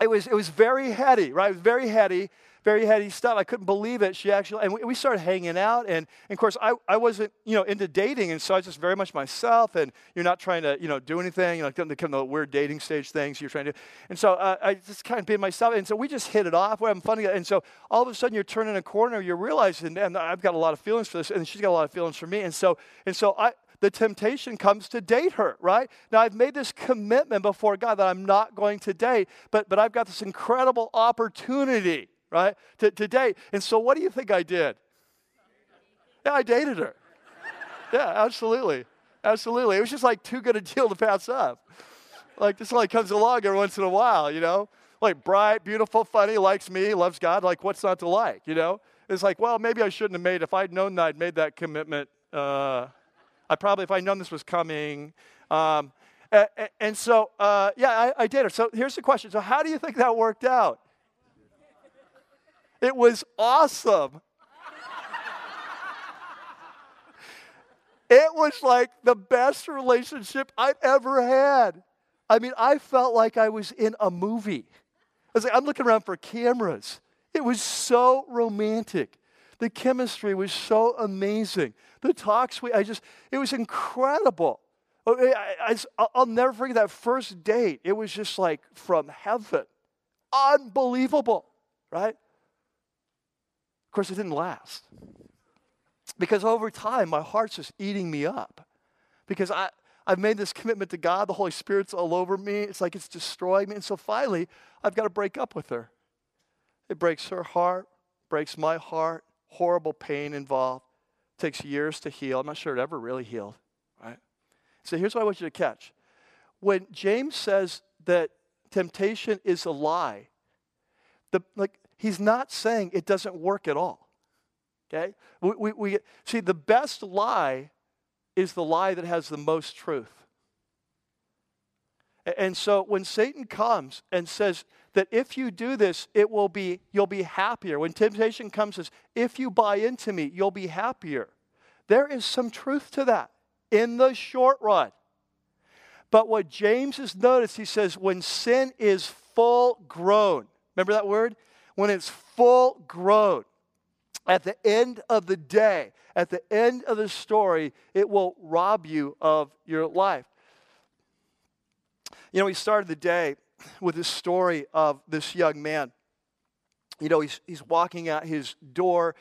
it, was, it was very heady, right? It was very heady, very heady stuff. I couldn't believe it. She actually, and we, we started hanging out. And, and, of course, I, I wasn't, you know, into dating. And so I was just very much myself. And you're not trying to, you know, do anything, you know, kind of the weird dating stage things you're trying to do. And so uh, I just kind of being myself. And so we just hit it off. We're having fun together. And so all of a sudden you're turning a corner. You're realizing, man, I've got a lot of feelings for this. And she's got a lot of feelings for me. And so, and so I, the temptation comes to date her, right? Now, I've made this commitment before God that I'm not going to date, but, but I've got this incredible opportunity, right, to, to date. And so, what do you think I did? Yeah, I dated her. Yeah, absolutely. Absolutely. It was just like too good a deal to pass up. Like, this only comes along every once in a while, you know? Like, bright, beautiful, funny, likes me, loves God. Like, what's not to like, you know? It's like, well, maybe I shouldn't have made, if I'd known that I'd made that commitment, uh, I probably, if I'd known this was coming. Um, and, and, so, uh, yeah, I, I did it. So here's the question. So, how do you think that worked out? It was awesome. it was like the best relationship I'd ever had. I mean, I felt like I was in a movie. I was like, I'm looking around for cameras. It was so romantic. The chemistry was so amazing. The talks we, I just, it was incredible. Oh, I, will never forget that first date. It was just like from heaven. Unbelievable, right? Of course, it didn't last. Because over time, my heart's just eating me up. Because I, I've made this commitment to God. The Holy Spirit's all over me. It's like it's destroying me. And so finally, I've got to break up with her. It breaks her heart, breaks my heart horrible pain involved. Takes years to heal. I'm not sure it ever really healed, right? So here's what I want you to catch. When James says that temptation is a lie, the, like he's not saying it doesn't work at all. Okay? We, we, we, see, the best lie is the lie that has the most truth. And so when Satan comes and says, that if you do this, it will be, you'll be happier. When temptation comes, says, if you buy into me, you'll be happier. There is some truth to that in the short run. But what James has noticed, he says, when sin is full grown, remember that word? When it's full grown, at the end of the day, at the end of the story, it will rob you of your life. You know, we started the day with this story of this young man. You know, he's, he's walking out his door.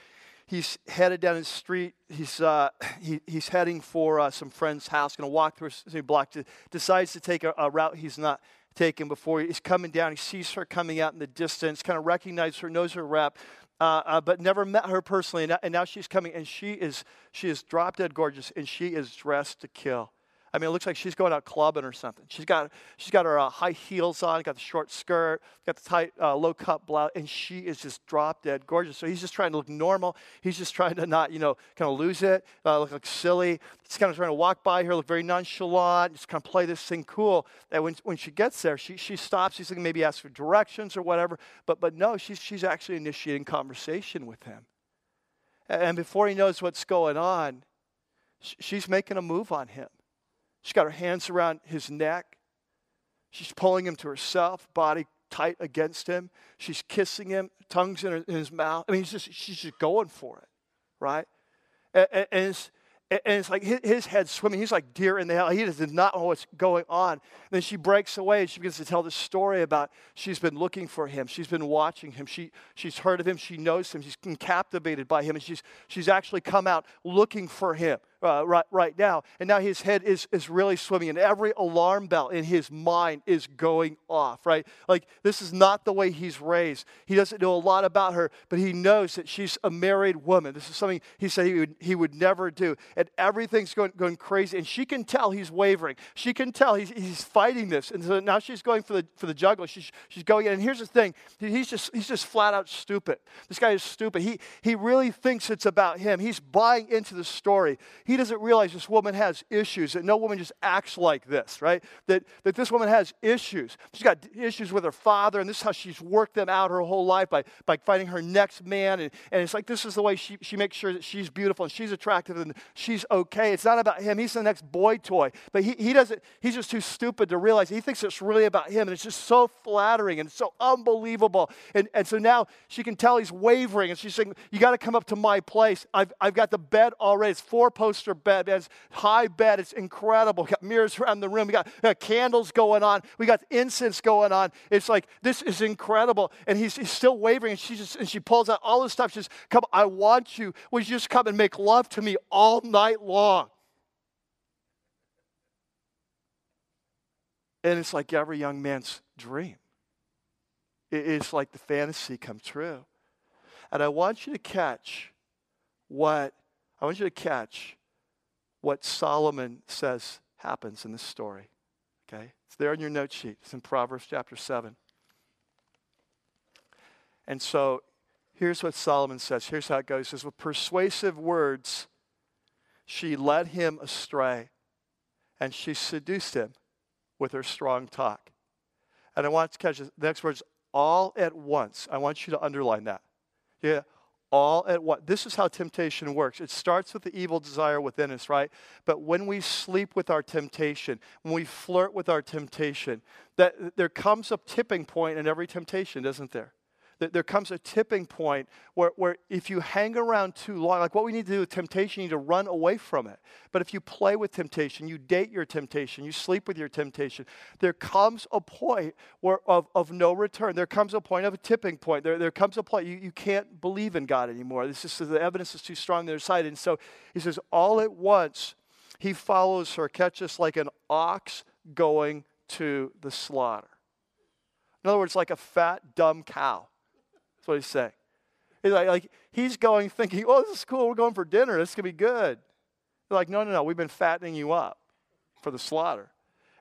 He's headed down the street. He's, uh, he, he's heading for uh, some friend's house, going to walk through a block. To, decides to take a, a route he's not taken before. He's coming down. He sees her coming out in the distance, kind of recognizes her, knows her rep, uh, uh, but never met her personally. And now, and now, she's coming, and she is she is drop dead gorgeous, and she is dressed to kill. I mean, it looks like she's going out clubbing or something. She's got, she's got her uh, high heels on, got the short skirt, got the tight, uh, low cut blouse, and she is just drop dead gorgeous. So he's just trying to look normal. He's just trying to not, you know, kind of lose it, uh, look like silly. He's kind of trying to walk by her, look very nonchalant, just kind of play this thing cool. And when, when she gets there, she, she stops. She's thinking maybe ask for directions or whatever. But, but no, she's, she's actually initiating conversation with him. And before he knows what's going on, she's making a move on him. She's got her hands around his neck. She's pulling him to herself, body tight against him. She's kissing him, tongues in, her, in his mouth. I mean, just, she's just going for it, right? And, and, it's, and it's like his, his head's swimming. He's like deer in the hell. He does not know what's going on. And then she breaks away and she begins to tell the story about she's been looking for him. She's been watching him. She, she's heard of him. She knows him. She's been captivated by him. And she's, she's actually come out looking for him uh, right, right now. And now his head is, is really swimming, and every alarm bell in his mind is going off, right? Like, this is not the way he's raised. He doesn't know a lot about her, but he knows that she's a married woman. This is something he said he would, he would never do. And everything's going, going crazy. And she can tell he's wavering. She can tell he's, he's fighting this. And so now she's going for the, for the juggler. She's, she's going in. And here's the thing he's just, he's just flat out stupid. This guy is stupid. He, he really thinks it's about him. He's buying into the story. He doesn't realize this woman has issues, that no woman just acts like this, right? That, that this woman has issues. She's got issues with her father, and this is how she's worked them out her whole life by, by finding her next man. And, and it's like this is the way she, she makes sure that she's beautiful and she's attractive and she's okay. It's not about him. He's the next boy toy. But he, he doesn't, he's just too stupid to realize. He thinks it's really about him, and it's just so flattering and so unbelievable. And, and so now she can tell he's wavering, and she's saying, You got to come up to my place. I've, I've got the bed already. It's four poster bed bed. It's high bed. It's incredible. We got mirrors around the room. We got, we got candles going on. We got incense going on. It's like, this is incredible. And he's, he's still wavering. And she just, and she pulls out all this stuff. She says, come, I want you. Would you just come and make love to me all night long? And it's like every young man's dream. It's like the fantasy come true. And I want you to catch what, I want you to catch what Solomon says happens in this story. Okay? It's there in your note sheet. It's in Proverbs chapter 7. And so here's what Solomon says. Here's how it goes. He says, With persuasive words, she led him astray, and she seduced him with her strong talk. And I want to catch the next words all at once. I want you to underline that. Yeah, all at once. This is how temptation works. It starts with the evil desire within us, right? But when we sleep with our temptation, when we flirt with our temptation, that there comes a tipping point in every temptation, doesn't there? There comes a tipping point where, where if you hang around too long, like what we need to do with temptation, you need to run away from it. But if you play with temptation, you date your temptation, you sleep with your temptation, there comes a point where, of, of no return. There comes a point of a tipping point. There, there comes a point you, you can't believe in God anymore. This is the evidence is too strong on their side. And so he says, all at once, he follows her, catches like an ox going to the slaughter. In other words, like a fat, dumb cow what he's saying. He's like, like, he's going thinking, oh, this is cool. We're going for dinner. This could be good. They're like, no, no, no. We've been fattening you up for the slaughter.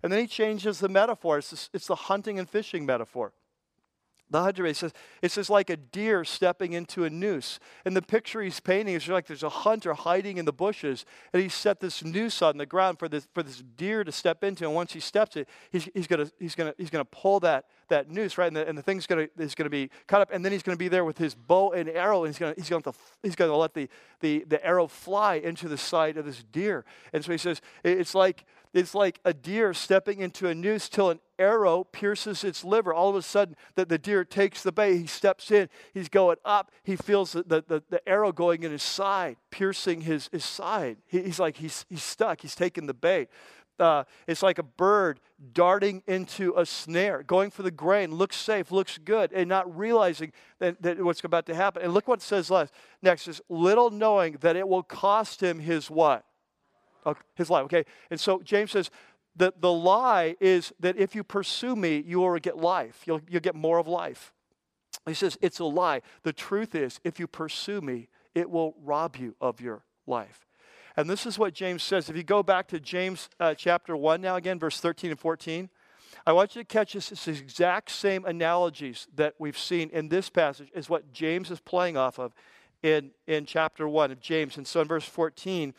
And then he changes the metaphor. It's, it's the hunting and fishing metaphor. The it says it's just like a deer stepping into a noose. And the picture he's painting is like there's a hunter hiding in the bushes, and he set this noose on the ground for this for this deer to step into. And once he steps it, he's, he's gonna he's gonna he's gonna pull that that noose right, and the, and the thing's gonna is gonna be cut up, and then he's gonna be there with his bow and arrow, and he's gonna he's gonna to, he's gonna let the, the the arrow fly into the side of this deer. And so he says it's like it's like a deer stepping into a noose till an arrow pierces its liver. All of a sudden, that the deer takes the bait. He steps in. He's going up. He feels the, the, the arrow going in his side, piercing his, his side. He, he's like, he's, he's stuck. He's taking the bait. Uh, it's like a bird darting into a snare, going for the grain, looks safe, looks good, and not realizing that, that what's about to happen. And look what it says last. Next is little knowing that it will cost him his what? His life. Okay, and so James says that the lie is that if you pursue me, you will get life. You'll, you'll get more of life. He says it's a lie. The truth is, if you pursue me, it will rob you of your life. And this is what James says. If you go back to James uh, chapter 1 now, again, verse 13 and 14, I want you to catch this, It's the exact same analogies that we've seen in this passage is what James is playing off of in, in chapter 1 of James. And so in verse 14,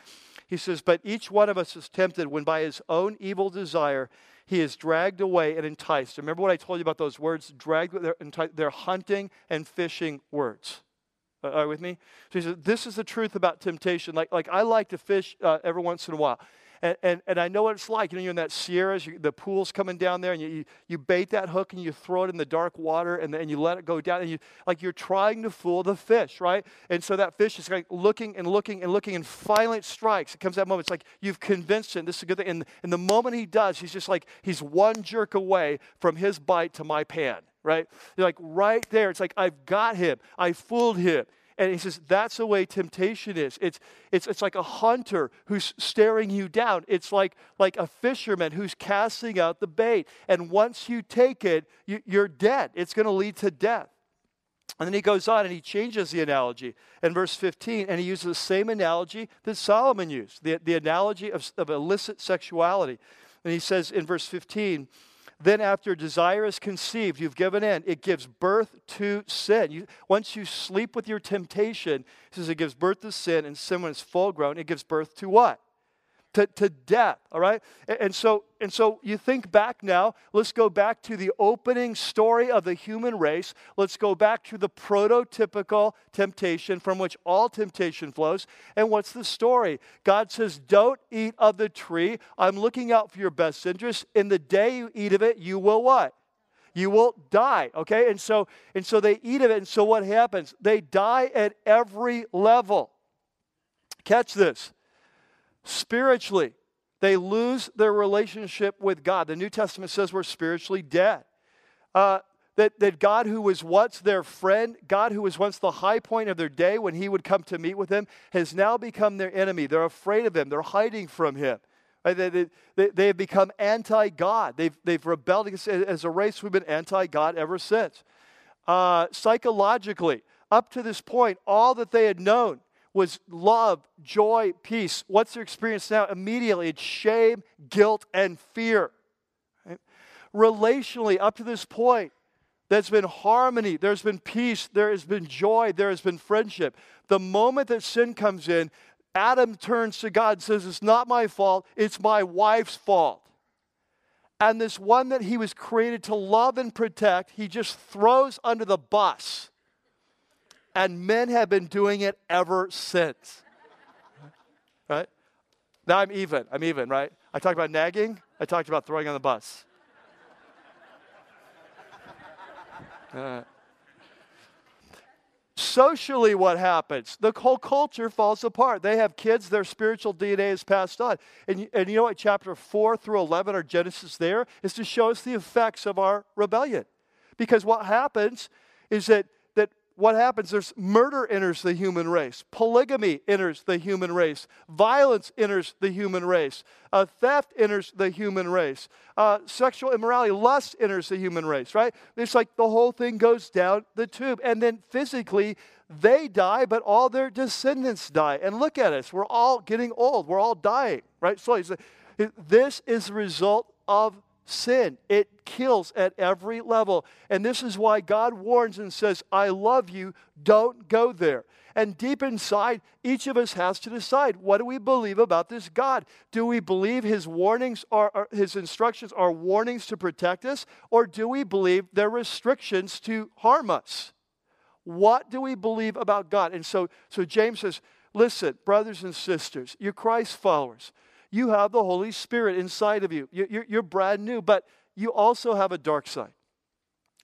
he says, But each one of us is tempted when by his own evil desire he is dragged away and enticed. Remember what I told you about those words? Dragged, they're, they're hunting and fishing words. Are you with me? So he says, This is the truth about temptation. Like, like I like to fish uh, every once in a while. And, and, and I know what it's like. You know, you're in that Sierras, you, the pool's coming down there, and you, you, bait that hook and you throw it in the dark water, and then you let it go down, and you like you're trying to fool the fish, right? And so that fish is like looking and looking and looking, and finally it strikes. It comes that moment. It's like you've convinced him this is a good thing. And, and the moment he does, he's just like he's one jerk away from his bite to my pan right? You're like right there. It's like I've got him. I fooled him. And he says, that's the way temptation is. It's, it's, it's like a hunter who's staring you down. It's like, like a fisherman who's casting out the bait. And once you take it, you, you're dead. It's going to lead to death. And then he goes on and he changes the analogy in verse 15, and he uses the same analogy that Solomon used the, the analogy of, of illicit sexuality. And he says in verse 15, then, after desire is conceived, you've given in, it gives birth to sin. You, once you sleep with your temptation, it says it gives birth to sin, and sin, when it's full grown, it gives birth to what? To, to death, all right? And so, and so you think back now, let's go back to the opening story of the human race. Let's go back to the prototypical temptation from which all temptation flows. And what's the story? God says, Don't eat of the tree. I'm looking out for your best interest. In the day you eat of it, you will what? You will die. Okay? And so, and so they eat of it. And so what happens? They die at every level. Catch this spiritually. They lose their relationship with God. The New Testament says we're spiritually dead. Uh, that, that God, who was once their friend, God, who was once the high point of their day when He would come to meet with them, has now become their enemy. They're afraid of Him, they're hiding from Him. Right? They, they, they, they have become anti God. They've, they've rebelled against, as a race, we've been anti God ever since. Uh, psychologically, up to this point, all that they had known was love, joy, peace. What's their experience now? Immediately, it's shame, guilt, and fear. Right? Relationally, up to this point, there's been harmony, there's been peace, there has been joy, there has been friendship. The moment that sin comes in, Adam turns to God and says, It's not my fault, it's my wife's fault. And this one that he was created to love and protect, he just throws under the bus and men have been doing it ever since. Right? Now I'm even. I'm even, right? I talked about nagging, I talked about throwing on the bus. Uh, socially, what happens? The whole culture falls apart. They have kids, their spiritual DNA is passed on. And, and you know what? Chapter 4 through 11, our Genesis there, is to show us the effects of our rebellion. Because what happens is that what happens? There's murder enters the human race, polygamy enters the human race, violence enters the human race, uh, theft enters the human race, uh, sexual immorality, lust enters the human race, right? It's like the whole thing goes down the tube. And then physically, they die, but all their descendants die. And look at us, we're all getting old, we're all dying, right? So this is the result of sin. It kills at every level. And this is why God warns and says, I love you, don't go there. And deep inside, each of us has to decide what do we believe about this God? Do we believe his warnings are, his instructions are warnings to protect us, or do we believe they're restrictions to harm us? What do we believe about God? And so, so James says, listen, brothers and sisters, you're Christ followers. You have the Holy Spirit inside of you. You're, brand new, but you also have a dark side.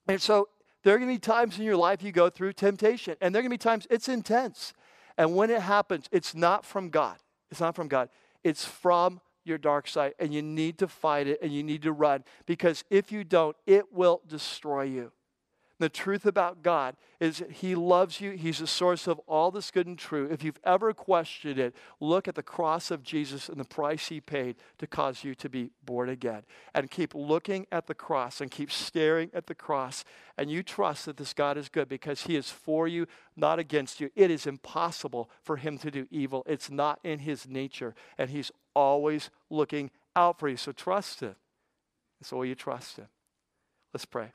And so there are going to be times in your life you go through temptation, and there are going to be times it's intense. And when it happens, it's not from God. It's not from God. It's from your dark side, and you need to fight it and you need to run because if you don't, it will destroy you. The truth about God is that He loves you. He's the source of all this good and true. If you've ever questioned it, look at the cross of Jesus and the price He paid to cause you to be born again. And keep looking at the cross and keep staring at the cross. And you trust that this God is good because He is for you, not against you. It is impossible for Him to do evil, it's not in His nature. And He's always looking out for you. So trust Him. So all you trust Him? Let's pray.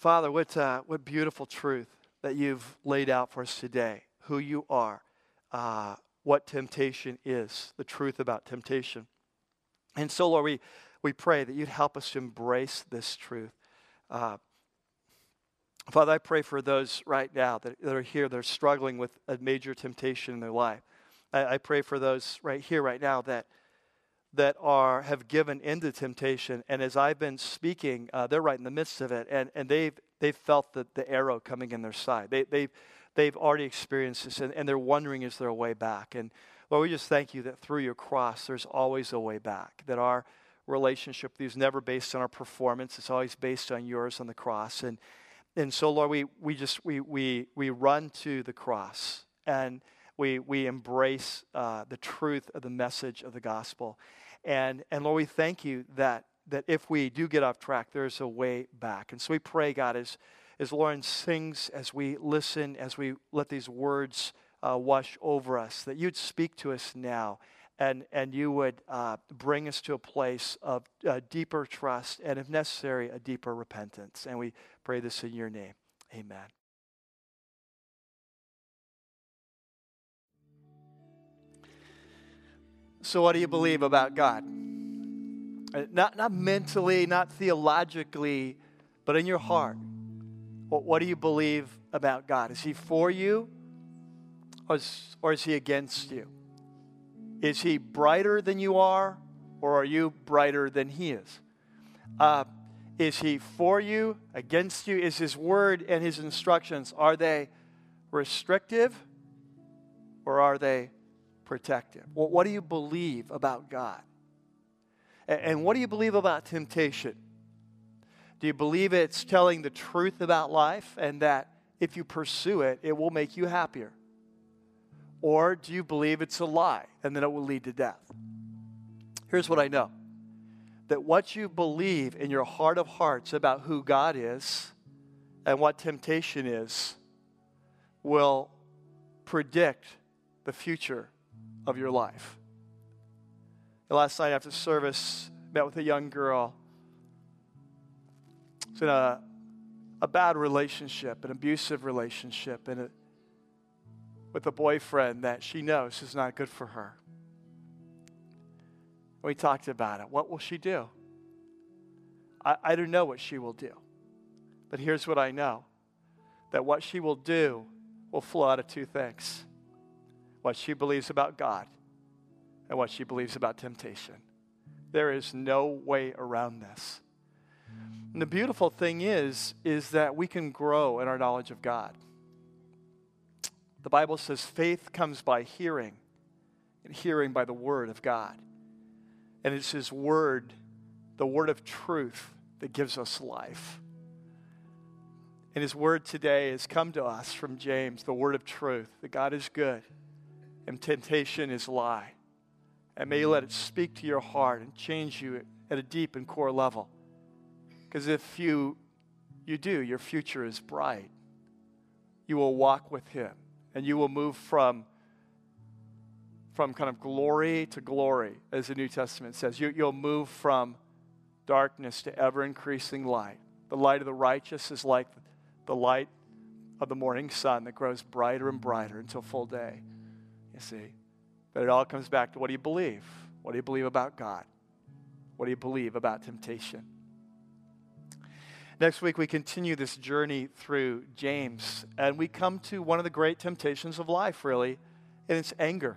Father, what, uh, what beautiful truth that you've laid out for us today. Who you are, uh, what temptation is, the truth about temptation. And so, Lord, we, we pray that you'd help us to embrace this truth. Uh, Father, I pray for those right now that, that are here that are struggling with a major temptation in their life. I, I pray for those right here, right now, that that are have given into temptation and as i've been speaking uh, they're right in the midst of it and, and they've they've felt the, the arrow coming in their side. They, they've they've already experienced this and, and they're wondering is there a way back? And lord we just thank you that through your cross there's always a way back that our relationship with you is never based on our performance it's always based on yours on the cross. And and so lord we we just we we we run to the cross and we we embrace uh, the truth of the message of the gospel and, and Lord, we thank you that, that if we do get off track, there's a way back. And so we pray, God, as, as Lauren sings, as we listen, as we let these words uh, wash over us, that you'd speak to us now and, and you would uh, bring us to a place of uh, deeper trust and, if necessary, a deeper repentance. And we pray this in your name. Amen. So, what do you believe about God? Uh, not, not mentally, not theologically, but in your heart. What, what do you believe about God? Is He for you or is, or is He against you? Is He brighter than you are or are you brighter than He is? Uh, is He for you, against you? Is His word and His instructions, are they restrictive or are they protective? Well, what do you believe about God? And what do you believe about temptation? Do you believe it's telling the truth about life and that if you pursue it, it will make you happier? Or do you believe it's a lie and that it will lead to death? Here's what I know that what you believe in your heart of hearts about who God is and what temptation is will predict the future of your life. The last night after service, met with a young girl. It's in a, a bad relationship, an abusive relationship, and with a boyfriend that she knows is not good for her. We talked about it. What will she do? I, I don't know what she will do. But here's what I know that what she will do will flow out of two things what she believes about God and what she believes about temptation. There is no way around this. And the beautiful thing is is that we can grow in our knowledge of God. The Bible says faith comes by hearing, and hearing by the word of God. And it's his word, the word of truth that gives us life. And his word today has come to us from James, the word of truth, that God is good and temptation is lie. And may you let it speak to your heart and change you at a deep and core level. Because if you, you do, your future is bright. You will walk with Him and you will move from, from kind of glory to glory, as the New Testament says. You, you'll move from darkness to ever increasing light. The light of the righteous is like the light of the morning sun that grows brighter and brighter until full day. You see? But it all comes back to what do you believe? What do you believe about God? What do you believe about temptation? Next week, we continue this journey through James, and we come to one of the great temptations of life, really, and it's anger.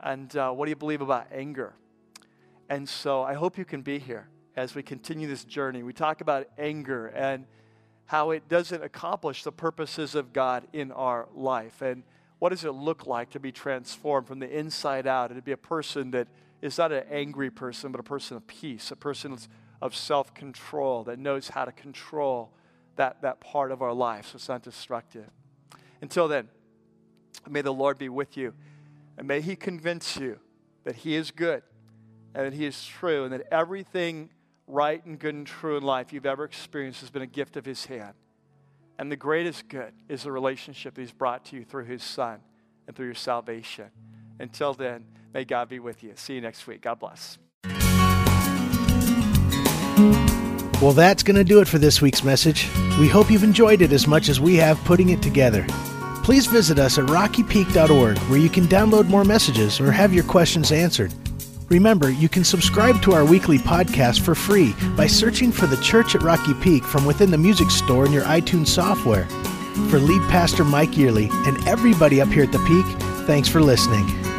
And uh, what do you believe about anger? And so I hope you can be here as we continue this journey. We talk about anger and how it doesn't accomplish the purposes of God in our life. And what does it look like to be transformed from the inside out and to be a person that is not an angry person, but a person of peace, a person of self control that knows how to control that, that part of our life so it's not destructive. Until then, may the Lord be with you and may He convince you that He is good and that He is true and that everything right and good and true in life you've ever experienced has been a gift of His hand. And the greatest good is the relationship He's brought to you through His Son and through your salvation. Until then, may God be with you. See you next week. God bless. Well, that's going to do it for this week's message. We hope you've enjoyed it as much as we have putting it together. Please visit us at rockypeak.org where you can download more messages or have your questions answered. Remember, you can subscribe to our weekly podcast for free by searching for the Church at Rocky Peak from within the music store in your iTunes software. For lead pastor Mike Yearly and everybody up here at the Peak, Thanks for listening.